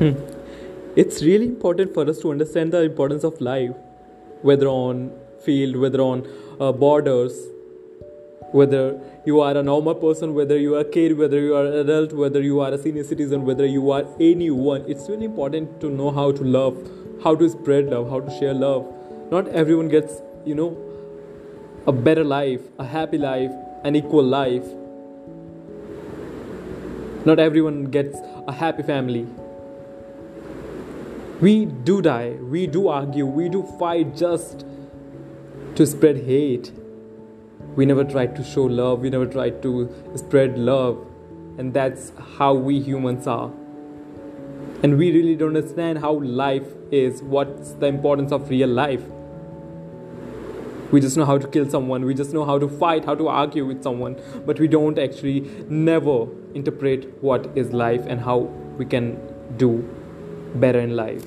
it's really important for us to understand the importance of life, whether on field, whether on uh, borders, whether you are a normal person, whether you are a kid, whether you are an adult, whether you are a senior citizen, whether you are anyone. It's really important to know how to love, how to spread love, how to share love. Not everyone gets, you know, a better life, a happy life, an equal life. Not everyone gets a happy family. We do die, we do argue, we do fight just to spread hate. We never try to show love, we never try to spread love. And that's how we humans are. And we really don't understand how life is, what's the importance of real life. We just know how to kill someone, we just know how to fight, how to argue with someone, but we don't actually never interpret what is life and how we can do better in life.